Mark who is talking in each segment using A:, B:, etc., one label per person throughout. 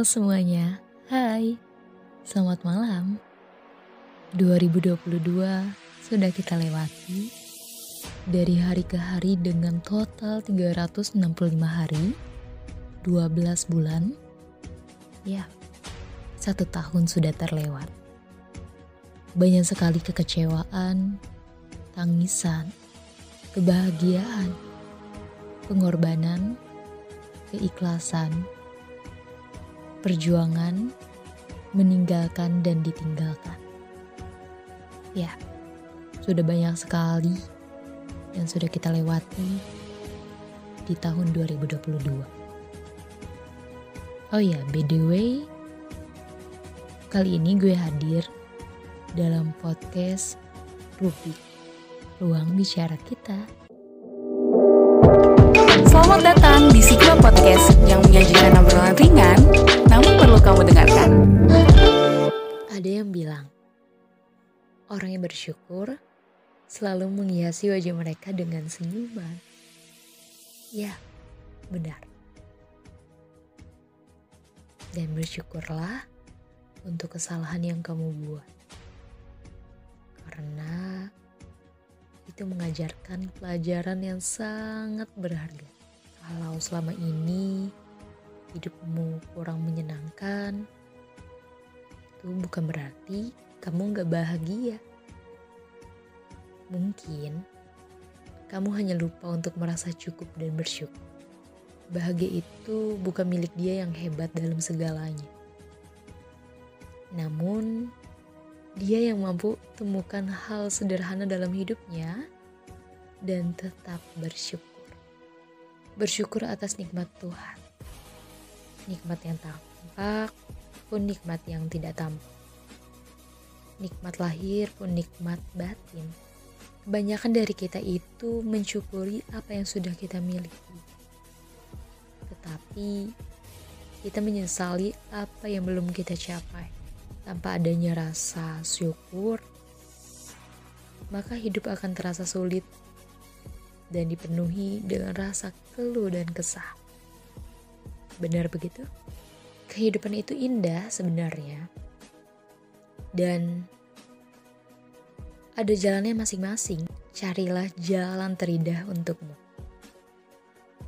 A: Semuanya, hai, selamat malam. 2022 sudah kita lewati dari hari ke hari dengan total 365 hari, 12 bulan. Ya, satu tahun sudah terlewat. Banyak sekali kekecewaan, tangisan, kebahagiaan, pengorbanan, keikhlasan, perjuangan, meninggalkan dan ditinggalkan. Ya, sudah banyak sekali yang sudah kita lewati di tahun 2022. Oh ya, by the way, kali ini gue hadir dalam podcast Rubik, ruang bicara kita.
B: Selamat datang di Sigma Podcast yang menyajikan obrolan ringan, namun perlu kamu dengarkan.
A: Ada yang bilang, orang yang bersyukur selalu menghiasi wajah mereka dengan senyuman. Ya, benar. Dan bersyukurlah untuk kesalahan yang kamu buat. Karena itu mengajarkan pelajaran yang sangat berharga. Kalau selama ini hidupmu kurang menyenangkan, itu bukan berarti kamu gak bahagia. Mungkin kamu hanya lupa untuk merasa cukup dan bersyukur. Bahagia itu bukan milik dia yang hebat dalam segalanya. Namun, dia yang mampu temukan hal sederhana dalam hidupnya dan tetap bersyukur. Bersyukur atas nikmat Tuhan. Nikmat yang tampak pun nikmat yang tidak tampak. Nikmat lahir pun nikmat batin. Kebanyakan dari kita itu mensyukuri apa yang sudah kita miliki. Tetapi kita menyesali apa yang belum kita capai tanpa adanya rasa syukur, maka hidup akan terasa sulit dan dipenuhi dengan rasa keluh dan kesah. Benar begitu? Kehidupan itu indah sebenarnya. Dan ada jalannya masing-masing. Carilah jalan terindah untukmu.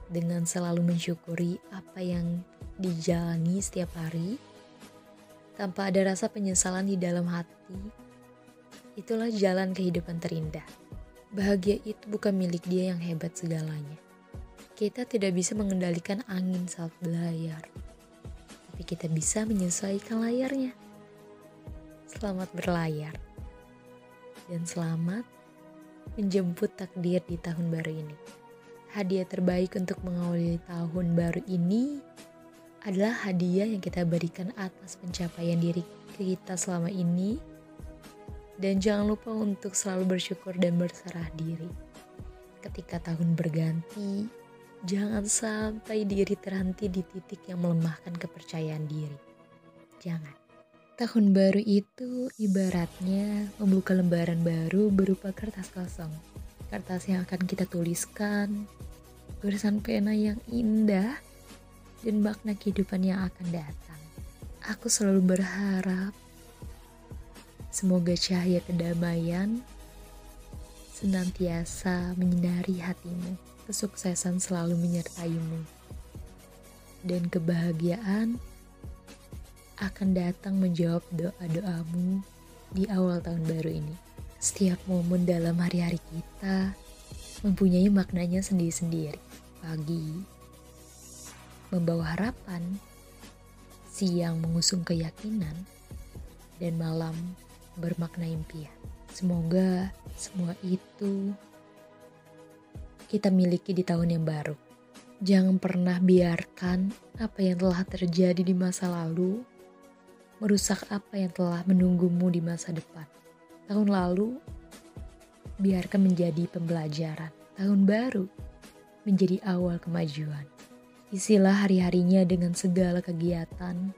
A: Dengan selalu mensyukuri apa yang dijalani setiap hari, tanpa ada rasa penyesalan di dalam hati, itulah jalan kehidupan terindah. Bahagia itu bukan milik dia yang hebat segalanya. Kita tidak bisa mengendalikan angin saat berlayar, tapi kita bisa menyesuaikan layarnya. Selamat berlayar, dan selamat menjemput takdir di tahun baru ini. Hadiah terbaik untuk mengawali tahun baru ini adalah hadiah yang kita berikan atas pencapaian diri kita selama ini. Dan jangan lupa untuk selalu bersyukur dan berserah diri. Ketika tahun berganti, jangan sampai diri terhenti di titik yang melemahkan kepercayaan diri. Jangan. Tahun baru itu ibaratnya membuka lembaran baru berupa kertas kosong. Kertas yang akan kita tuliskan, tulisan pena yang indah, dan makna kehidupan yang akan datang. Aku selalu berharap semoga cahaya kedamaian senantiasa menyinari hatimu, kesuksesan selalu menyertaimu, dan kebahagiaan akan datang menjawab doa-doamu di awal tahun baru ini. Setiap momen dalam hari-hari kita mempunyai maknanya sendiri-sendiri. Pagi, membawa harapan, siang mengusung keyakinan, dan malam bermakna impian. Semoga semua itu kita miliki di tahun yang baru. Jangan pernah biarkan apa yang telah terjadi di masa lalu merusak apa yang telah menunggumu di masa depan. Tahun lalu, biarkan menjadi pembelajaran. Tahun baru menjadi awal kemajuan. Isilah hari-harinya dengan segala kegiatan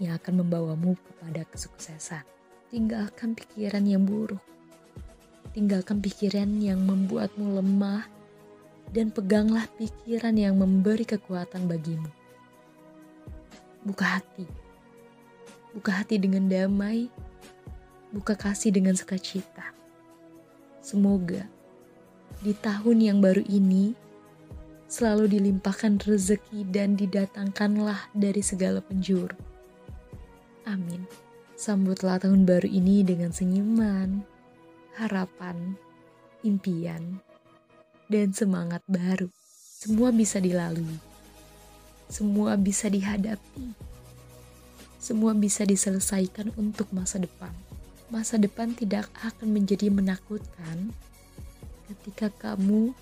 A: yang akan membawamu kepada kesuksesan. Tinggalkan pikiran yang buruk. Tinggalkan pikiran yang membuatmu lemah dan peganglah pikiran yang memberi kekuatan bagimu. Buka hati. Buka hati dengan damai. Buka kasih dengan sukacita. Semoga di tahun yang baru ini selalu dilimpahkan rezeki dan didatangkanlah dari segala penjuru. Amin. Sambutlah tahun baru ini dengan senyuman, harapan, impian, dan semangat baru. Semua bisa dilalui. Semua bisa dihadapi. Semua bisa diselesaikan untuk masa depan. Masa depan tidak akan menjadi menakutkan ketika kamu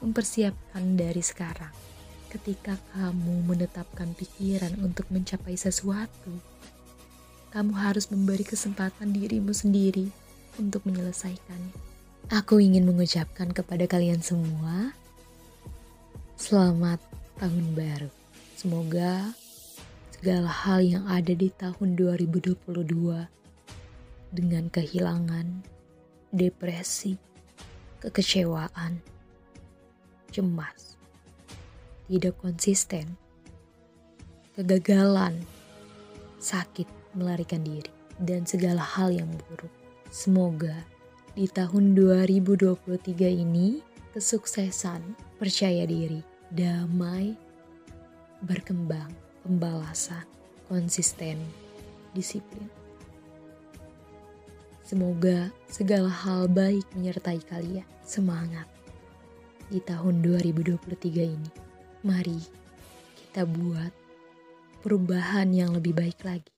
A: mempersiapkan dari sekarang. Ketika kamu menetapkan pikiran untuk mencapai sesuatu, kamu harus memberi kesempatan dirimu sendiri untuk menyelesaikannya. Aku ingin mengucapkan kepada kalian semua, selamat tahun baru. Semoga segala hal yang ada di tahun 2022 dengan kehilangan, depresi, kekecewaan, cemas, tidak konsisten, kegagalan, sakit, melarikan diri, dan segala hal yang buruk. Semoga di tahun 2023 ini kesuksesan, percaya diri, damai, berkembang, pembalasan, konsisten, disiplin. Semoga segala hal baik menyertai kalian. Semangat di tahun 2023 ini. Mari kita buat perubahan yang lebih baik lagi.